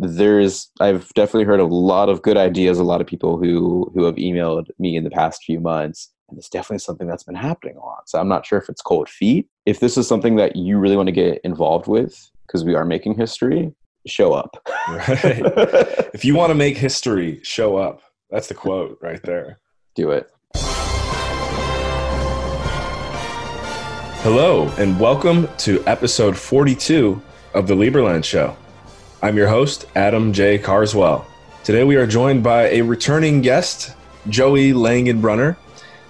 there's I've definitely heard a lot of good ideas. A lot of people who who have emailed me in the past few months, and it's definitely something that's been happening a lot. So I'm not sure if it's cold feet. If this is something that you really want to get involved with, because we are making history, show up. Right. if you want to make history, show up. That's the quote right there. Do it. Hello, and welcome to episode 42 of the Liberland Show. I'm your host, Adam J. Carswell. Today we are joined by a returning guest, Joey Langenbrunner.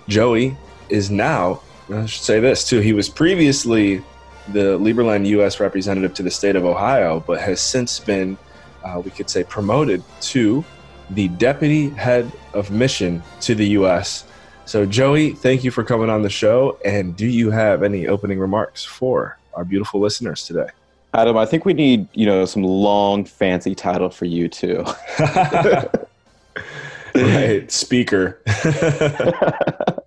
Joey is now, I should say this too, he was previously the Liberland U.S. representative to the state of Ohio, but has since been, uh, we could say, promoted to the deputy head of mission to the U.S. So, Joey, thank you for coming on the show. And do you have any opening remarks for our beautiful listeners today? Adam, I think we need, you know, some long fancy title for you too. right, speaker.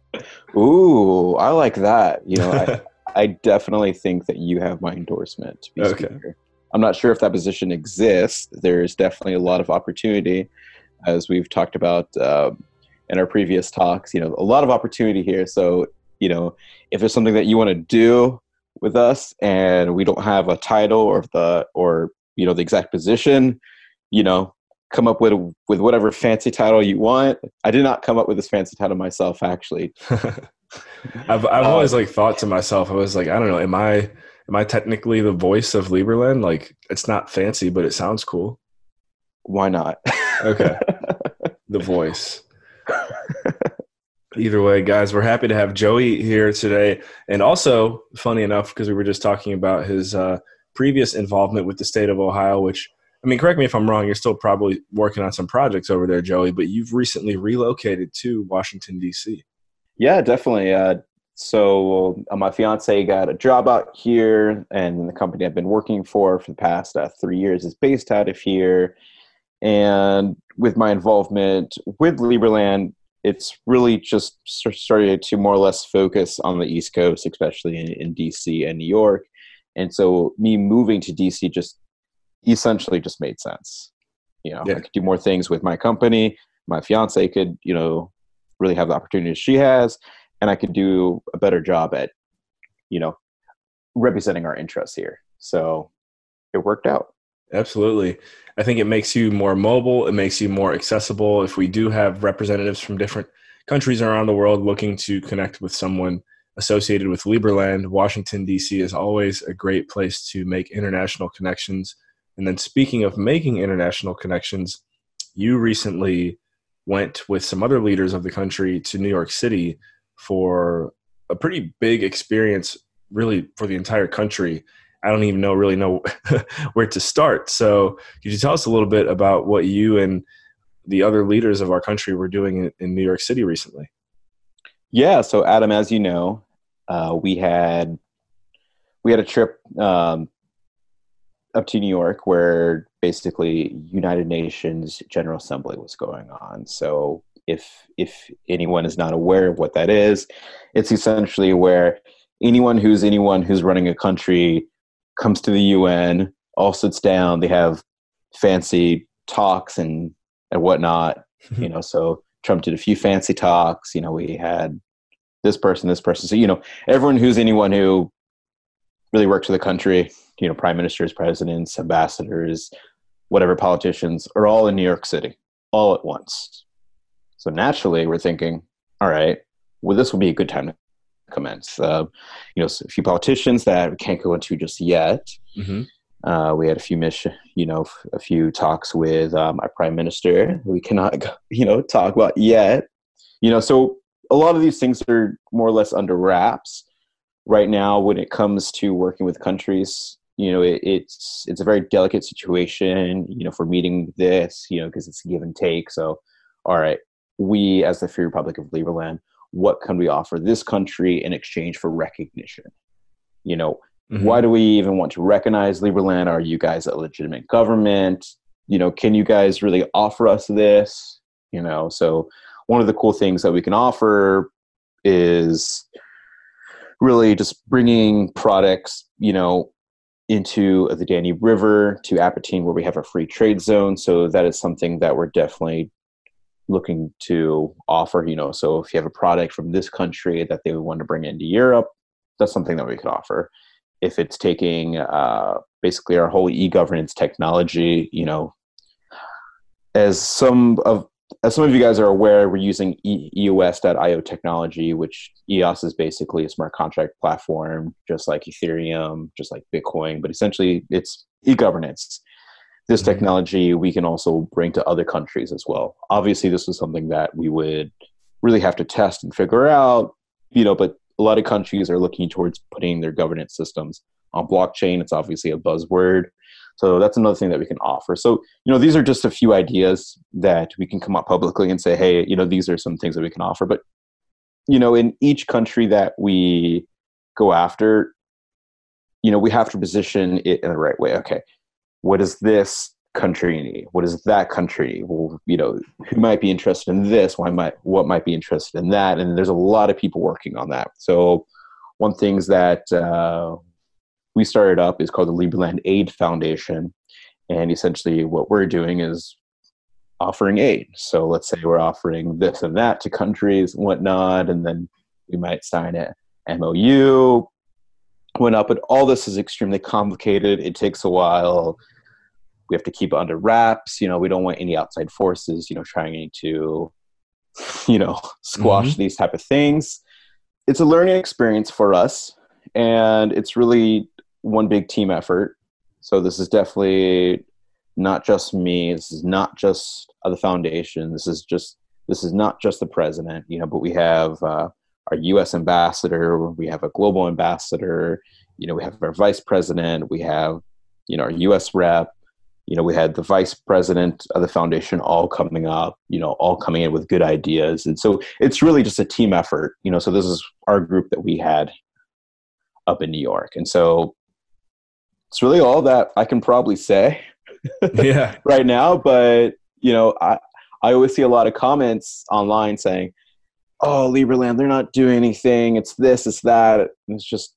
Ooh, I like that. You know, I, I definitely think that you have my endorsement to be okay. speaker. I'm not sure if that position exists. There's definitely a lot of opportunity, as we've talked about uh, in our previous talks. You know, a lot of opportunity here. So, you know, if there's something that you want to do, with us and we don't have a title or the or you know the exact position you know come up with with whatever fancy title you want. I did not come up with this fancy title myself actually. I've, I've always um, like thought to myself i was like i don't know am i am i technically the voice of liberland like it's not fancy but it sounds cool. Why not? Okay. The voice Either way, guys, we're happy to have Joey here today. And also, funny enough, because we were just talking about his uh, previous involvement with the state of Ohio, which, I mean, correct me if I'm wrong, you're still probably working on some projects over there, Joey, but you've recently relocated to Washington, D.C. Yeah, definitely. Uh, so, uh, my fiance got a job out here, and the company I've been working for for the past uh, three years is based out of here. And with my involvement with Liberland, it's really just started to more or less focus on the East Coast, especially in, in DC and New York. And so me moving to DC just essentially just made sense. You know, yeah. I could do more things with my company. My fiance could, you know, really have the opportunities she has, and I could do a better job at, you know, representing our interests here. So it worked out. Absolutely. I think it makes you more mobile. It makes you more accessible. If we do have representatives from different countries around the world looking to connect with someone associated with Liberland, Washington, D.C. is always a great place to make international connections. And then, speaking of making international connections, you recently went with some other leaders of the country to New York City for a pretty big experience, really, for the entire country. I don't even know really know where to start. So, could you tell us a little bit about what you and the other leaders of our country were doing in, in New York City recently? Yeah. So, Adam, as you know, uh, we had we had a trip um, up to New York where basically United Nations General Assembly was going on. So, if if anyone is not aware of what that is, it's essentially where anyone who's anyone who's running a country comes to the UN, all sits down. They have fancy talks and and whatnot. you know, so Trump did a few fancy talks. You know, we had this person, this person. So you know, everyone who's anyone who really works for the country, you know, prime ministers, presidents, ambassadors, whatever politicians, are all in New York City all at once. So naturally, we're thinking, all right, well, this will be a good time to comments. Uh, you know, a few politicians that we can't go into just yet. Mm-hmm. Uh, we had a few mission, you know, a few talks with um, our prime minister. We cannot, you know, talk about yet. You know, so a lot of these things are more or less under wraps right now. When it comes to working with countries, you know, it, it's it's a very delicate situation. You know, for meeting this, you know, because it's give and take. So, all right, we as the Free Republic of Liberland what can we offer this country in exchange for recognition? You know, mm-hmm. why do we even want to recognize Liberland? Are you guys a legitimate government? You know, can you guys really offer us this? You know, so one of the cool things that we can offer is really just bringing products, you know, into the Danube River to Apatine, where we have a free trade zone. So that is something that we're definitely looking to offer. You know, so if you have a product from this country that they would want to bring into Europe, that's something that we could offer. If it's taking uh, basically our whole e-governance technology, you know, as some of as some of you guys are aware, we're using EOS.io technology, which EOS is basically a smart contract platform, just like Ethereum, just like Bitcoin, but essentially it's e-governance. This mm-hmm. technology we can also bring to other countries as well. Obviously, this is something that we would really have to test and figure out, you know, but a lot of countries are looking towards putting their governance systems on blockchain. It's obviously a buzzword. So that's another thing that we can offer. So, you know, these are just a few ideas that we can come up publicly and say, hey, you know, these are some things that we can offer. But, you know, in each country that we go after, you know, we have to position it in the right way. Okay, what does this country need? What does that country need? Well, you know, who might be interested in this? Why might what might be interested in that? And there's a lot of people working on that. So one things that uh, we started up is called the Liberland Aid Foundation. And essentially, what we're doing is offering aid. So let's say we're offering this and that to countries and whatnot, and then we might sign a MOU, went up, But all this is extremely complicated. It takes a while. We have to keep it under wraps. You know, we don't want any outside forces, you know, trying to, you know, squash mm-hmm. these type of things. It's a learning experience for us, and it's really one big team effort. So this is definitely not just me. This is not just the foundation. This is just this is not just the president. You know, but we have uh, our U.S. ambassador. We have a global ambassador. You know, we have our vice president. We have you know our U.S. rep. You know, we had the vice president of the foundation all coming up. You know, all coming in with good ideas, and so it's really just a team effort. You know, so this is our group that we had up in New York, and so it's really all that I can probably say. yeah. right now, but you know, I I always see a lot of comments online saying, "Oh, Liberland, they're not doing anything. It's this, it's that." And it's just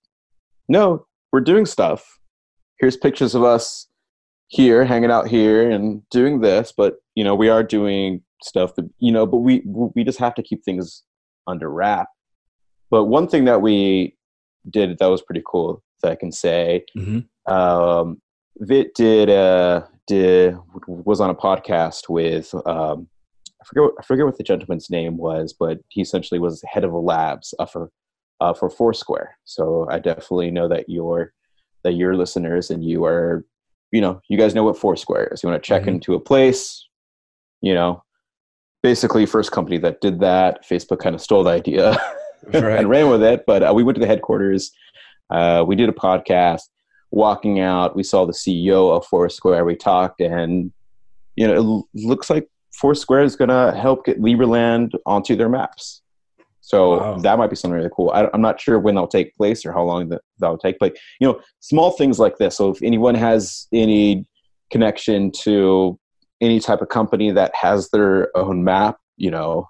no, we're doing stuff. Here's pictures of us here, hanging out here, and doing this. But you know, we are doing stuff that you know, but we we just have to keep things under wrap. But one thing that we did that was pretty cool that I can say. Mm-hmm. Um, Vit did uh, did was on a podcast with um, I forget I forget what the gentleman's name was, but he essentially was head of the labs uh, for uh, for Foursquare. So I definitely know that your that your listeners and you are you know you guys know what Foursquare is. You want to check mm-hmm. into a place, you know. Basically, first company that did that. Facebook kind of stole the idea right. and ran with it, but uh, we went to the headquarters uh, we did a podcast. Walking out, we saw the CEO of Foursquare. We talked, and you know, it looks like Foursquare is going to help get Liberland onto their maps. So wow. that might be something really cool. I, am not sure when that'll take place or how long that that'll take, but you know, small things like this. So if anyone has any connection to any type of company that has their own map, you know,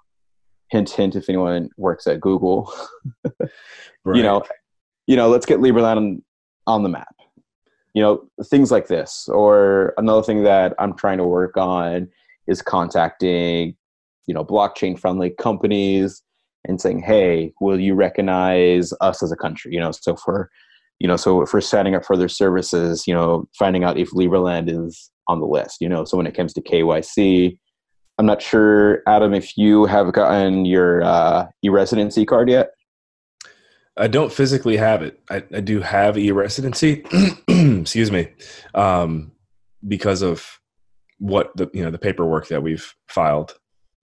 hint hint if anyone works at Google, right. you know, you know, let's get Liberland on, on the map. You know, things like this. Or another thing that I'm trying to work on is contacting, you know, blockchain friendly companies and saying, hey, will you recognize us as a country? You know, so for you know, so if we're setting up further services, you know, finding out if Liberland is on the list, you know, so when it comes to KYC, I'm not sure, Adam, if you have gotten your uh, e-residency card yet. I don't physically have it. I, I do have e-residency. excuse me, um, because of what the you know the paperwork that we've filed,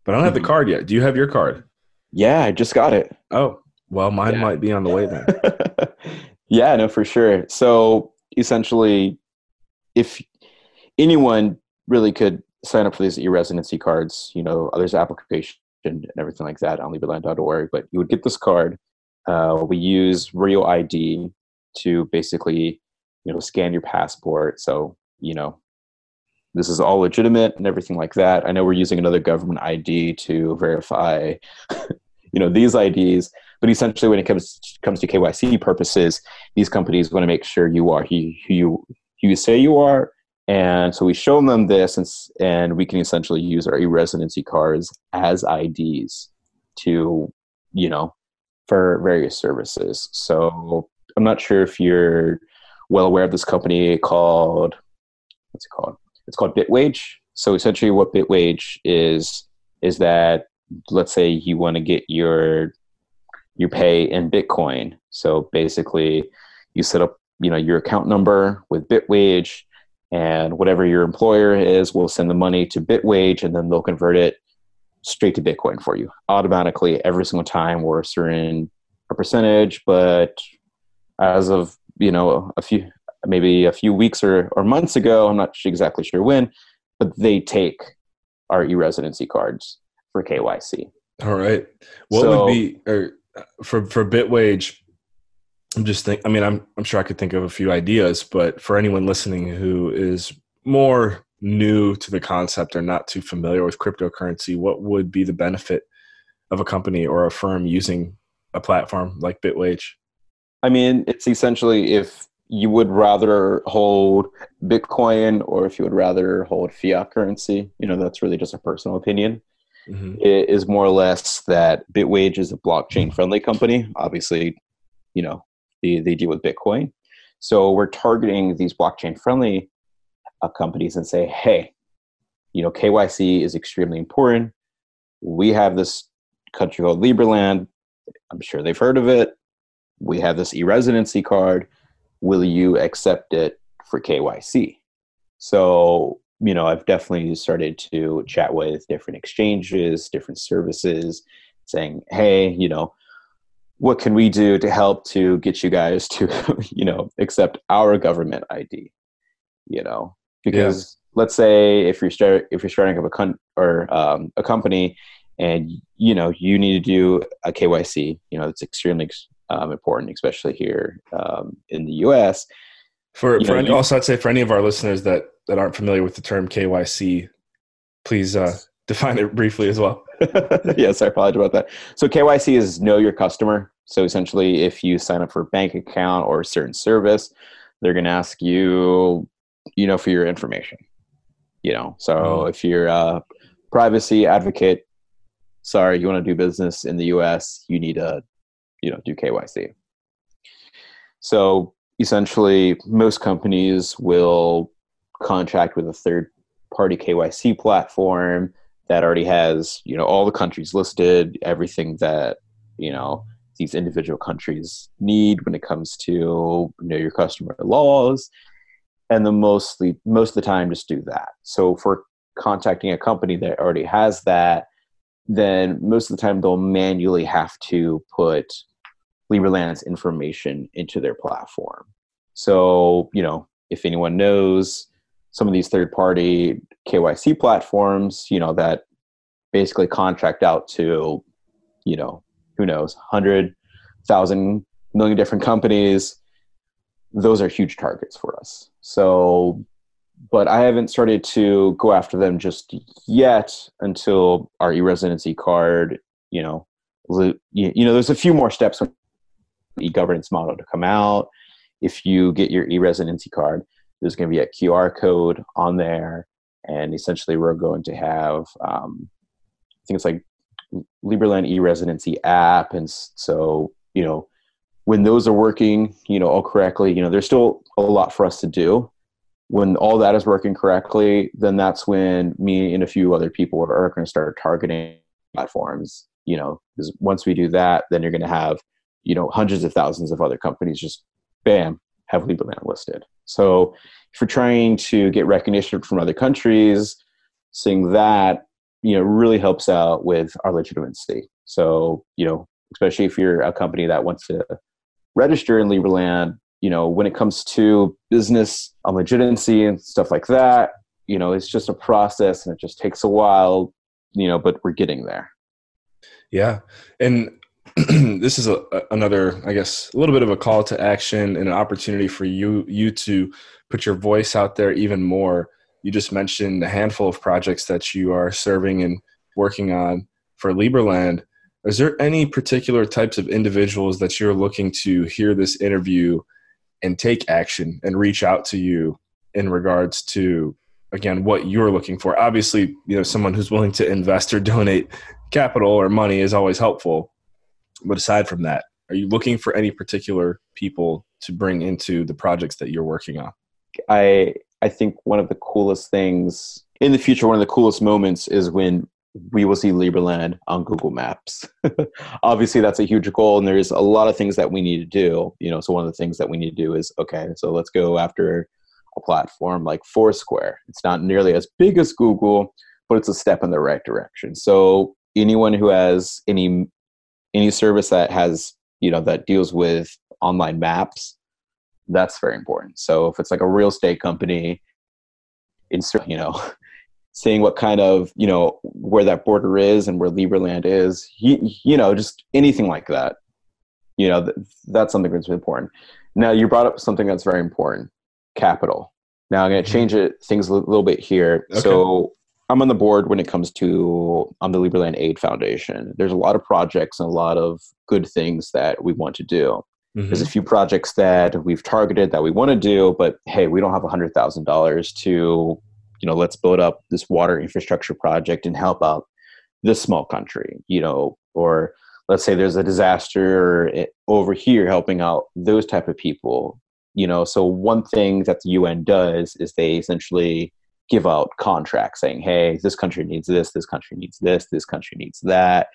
but I don't have the mm-hmm. card yet. Do you have your card? Yeah, I just got it. Oh, well, mine yeah. might be on the way then. yeah, no, for sure. So essentially, if anyone really could sign up for these e-residency cards, you know, there's application and everything like that on liberland.org, but you would get this card uh, we use Real ID to basically, you know, scan your passport. So, you know, this is all legitimate and everything like that. I know we're using another government ID to verify, you know, these IDs, but essentially, when it comes comes to KYC purposes, these companies want to make sure you are who you, who you, say you are. And so we show them this, and, and we can essentially use our e-residency cards as IDs to, you know, for various services. So I'm not sure if you're well aware of this company called what's it called? It's called Bitwage. So essentially, what Bitwage is is that let's say you want to get your your pay in Bitcoin. So basically, you set up you know your account number with Bitwage, and whatever your employer is will send the money to Bitwage, and then they'll convert it straight to Bitcoin for you automatically every single time or a certain a percentage. But as of you know a few maybe a few weeks or, or months ago, I'm not exactly sure when, but they take our e-residency cards for KYC. All right. What so, would be or uh, for for Bitwage? I'm just think. I mean, I'm I'm sure I could think of a few ideas, but for anyone listening who is more new to the concept or not too familiar with cryptocurrency, what would be the benefit of a company or a firm using a platform like Bitwage? I mean, it's essentially if you would rather hold Bitcoin or if you would rather hold fiat currency. You know, that's really just a personal opinion. Mm-hmm. Is more or less that Bitwage is a blockchain friendly company. Obviously, you know, they, they deal with Bitcoin. So we're targeting these blockchain friendly uh, companies and say, hey, you know, KYC is extremely important. We have this country called Liberland. I'm sure they've heard of it. We have this e residency card will you accept it for KYC? So, you know, I've definitely started to chat with different exchanges, different services, saying, hey, you know, what can we do to help to get you guys to, you know, accept our government ID? You know, because yeah. let's say if you're start if you're starting up a con- or um, a company and you know you need to do a KYC, you know, it's extremely um, important, especially here um, in the U.S. For, for know, any, also, I'd say for any of our listeners that that aren't familiar with the term KYC, please uh, define it briefly as well. yes, I apologize about that. So KYC is know your customer. So essentially, if you sign up for a bank account or a certain service, they're going to ask you, you know, for your information. You know, so mm. if you're a privacy advocate, sorry, you want to do business in the U.S., you need to, you know do KYC. So essentially, most companies will contract with a third party KYC platform that already has you know all the countries listed, everything that you know these individual countries need when it comes to you know your customer laws and the mostly most of the time just do that so for contacting a company that already has that then most of the time they'll manually have to put Liberland's information into their platform. So, you know, if anyone knows some of these third party KYC platforms, you know, that basically contract out to, you know, who knows, 100,000 million different companies, those are huge targets for us. So, but I haven't started to go after them just yet until our e-residency card, you know, you know, there's a few more steps e-governance model to come out. If you get your e-residency card, there's going to be a QR code on there, and essentially we're going to have, um, I think it's like Liberland e-residency app, and so you know when those are working, you know all correctly, you know there's still a lot for us to do. When all that is working correctly, then that's when me and a few other people are going to start targeting platforms. You know, because once we do that, then you're going to have you know hundreds of thousands of other companies just bam have Liberland listed. So if you're trying to get recognition from other countries, seeing that you know really helps out with our legitimacy. So you know especially if you're a company that wants to register in Liberland, you know when it comes to business on legitimacy and stuff like that, you know it's just a process and it just takes a while. You know, but we're getting there. Yeah, and this is a, another, I guess, a little bit of a call to action and an opportunity for you you to put your voice out there even more. You just mentioned a handful of projects that you are serving and working on for Liberland. is there any particular types of individuals that you're looking to hear this interview and take action and reach out to you in regards to again what you're looking for obviously you know someone who's willing to invest or donate capital or money is always helpful but aside from that are you looking for any particular people to bring into the projects that you're working on i i think one of the coolest things in the future one of the coolest moments is when we will see Liberland on Google Maps. Obviously, that's a huge goal, and there's a lot of things that we need to do. You know, so one of the things that we need to do is okay, so let's go after a platform like Foursquare. It's not nearly as big as Google, but it's a step in the right direction. So anyone who has any any service that has you know that deals with online maps, that's very important. So if it's like a real estate company, insert you know seeing what kind of you know where that border is and where Liberland is, you, you know, just anything like that. You know, th- that's something that's important. Now you brought up something that's very important: capital. Now I'm going to mm-hmm. change it things a little bit here. Okay. So I'm on the board when it comes to on the Liberland Aid Foundation. There's a lot of projects and a lot of good things that we want to do. Mm-hmm. There's a few projects that we've targeted that we want to do, but hey, we don't have $100,000 to you know let's build up this water infrastructure project and help out this small country you know or let's say there's a disaster over here helping out those type of people you know so one thing that the un does is they essentially give out contracts saying hey this country needs this this country needs this this country needs that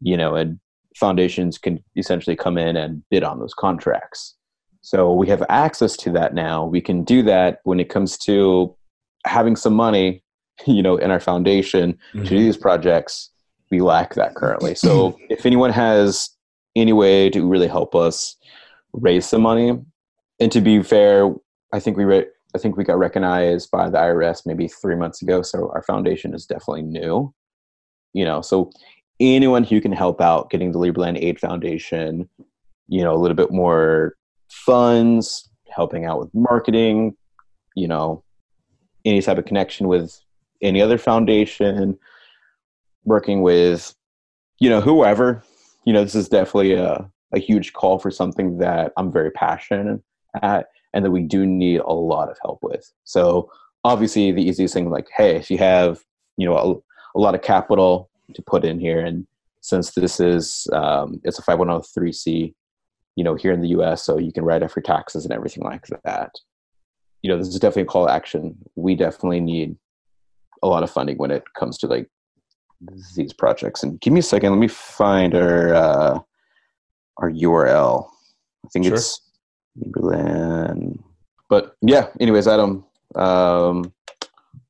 you know and foundations can essentially come in and bid on those contracts so we have access to that now we can do that when it comes to having some money, you know, in our foundation mm-hmm. to do these projects, we lack that currently. So if anyone has any way to really help us raise some money, and to be fair, I think we re- I think we got recognized by the IRS maybe three months ago. So our foundation is definitely new. You know, so anyone who can help out getting the Liberland Aid Foundation, you know, a little bit more funds, helping out with marketing, you know, any type of connection with any other foundation, working with, you know, whoever. You know, this is definitely a, a huge call for something that I'm very passionate at and that we do need a lot of help with. So obviously the easiest thing like, hey, if you have, you know, a, a lot of capital to put in here and since this is um, it's a 5103c you know here in the us so you can write off your taxes and everything like that you know, this is definitely a call to action. We definitely need a lot of funding when it comes to like these projects. And give me a second. Let me find our uh, our URL. I think sure. it's Liberland. But yeah. Anyways, Adam, um,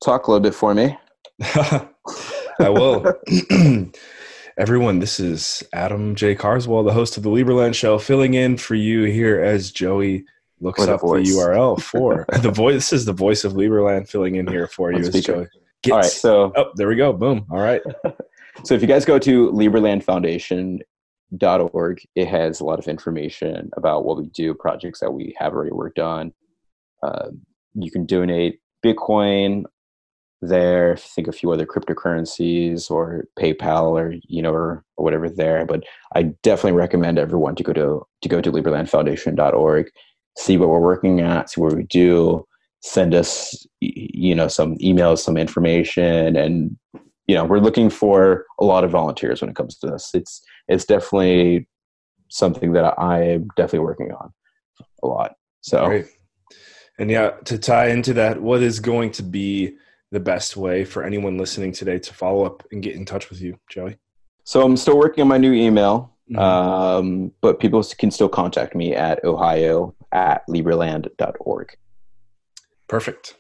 talk a little bit for me. I will. Everyone, this is Adam J. Carswell, the host of the Liberland Show, filling in for you here as Joey looks up the URL for the voice. This is the voice of Liberland filling in here for you. Joey. All right, so oh, there we go. Boom. All right. so if you guys go to liberlandfoundation.org, it has a lot of information about what we do, projects that we have already worked on. Uh, you can donate Bitcoin there. Think a few other cryptocurrencies or PayPal or you know or, or whatever there. But I definitely recommend everyone to go to to go to liberlandfoundation.org see what we're working at, see what we do, send us, you know, some emails, some information, and you know, we're looking for a lot of volunteers when it comes to this. It's it's definitely something that I'm definitely working on a lot. So, Great. and yeah, to tie into that, what is going to be the best way for anyone listening today to follow up and get in touch with you, Joey? So I'm still working on my new email. Mm-hmm. Um, but people can still contact me at ohio at liberland.org. Perfect.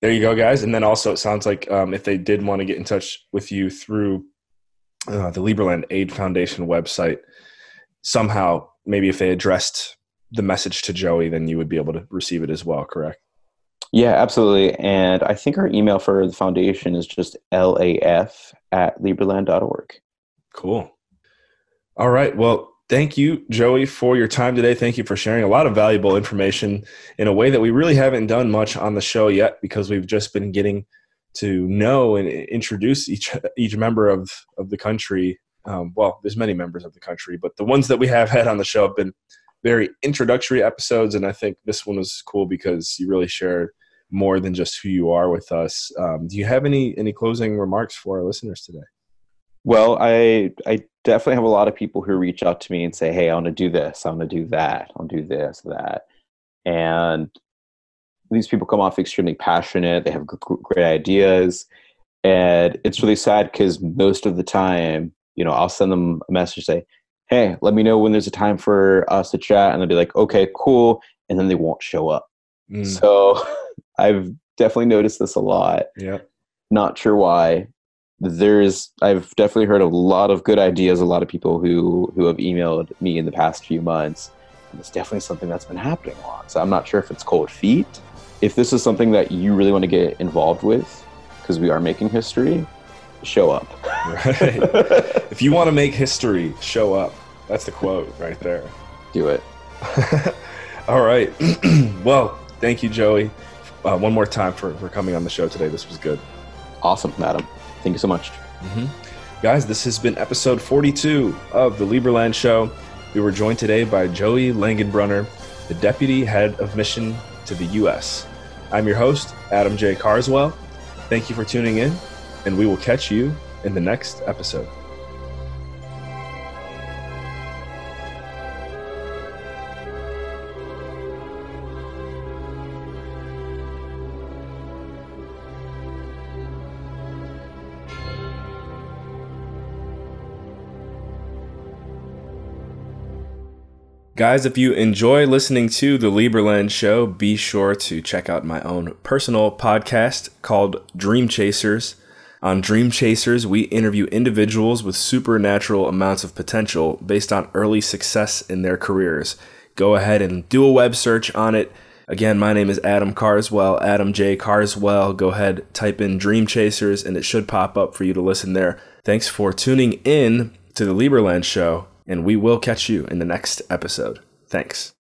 There you go, guys. And then also, it sounds like um, if they did want to get in touch with you through uh, the Liberland Aid Foundation website, somehow, maybe if they addressed the message to Joey, then you would be able to receive it as well, correct? Yeah, absolutely. And I think our email for the foundation is just laf at liberland.org. Cool. All right. Well, thank you, Joey, for your time today. Thank you for sharing a lot of valuable information in a way that we really haven't done much on the show yet because we've just been getting to know and introduce each each member of, of the country Um, well, there's many members of the country, but the ones that we have had on the show have been very introductory episodes, and I think this one was cool because you really shared more than just who you are with us. Um, do you have any any closing remarks for our listeners today? Well, I I definitely have a lot of people who reach out to me and say, "Hey, I want to do this. I want to do that. I want to do this, that," and these people come off extremely passionate. They have great ideas, and it's really sad because most of the time, you know, I'll send them a message say, "Hey, let me know when there's a time for us to chat," and they'll be like, "Okay, cool," and then they won't show up. Mm. So I've definitely noticed this a lot. Yeah. Not sure why there's I've definitely heard a lot of good ideas. A lot of people who who have emailed me in the past few months, and it's definitely something that's been happening a lot. So I'm not sure if it's cold feet. If this is something that you really want to get involved with, because we are making history, show up. Right. if you want to make history, show up. That's the quote right there. Do it. All right. well, thank you, Joey. Uh, one more time for, for coming on the show today. This was good. Awesome, Adam. Thank you so much. Mm-hmm. Guys, this has been episode 42 of the Liberland Show. We were joined today by Joey Langenbrunner, the Deputy Head of Mission to the U.S. I'm your host, Adam J. Carswell. Thank you for tuning in, and we will catch you in the next episode. Guys, if you enjoy listening to the Liberland Show, be sure to check out my own personal podcast called Dream Chasers. On Dream Chasers, we interview individuals with supernatural amounts of potential based on early success in their careers. Go ahead and do a web search on it. Again, my name is Adam Carswell, Adam J. Carswell. Go ahead, type in Dream Chasers, and it should pop up for you to listen there. Thanks for tuning in to the Liberland Show and we will catch you in the next episode. Thanks.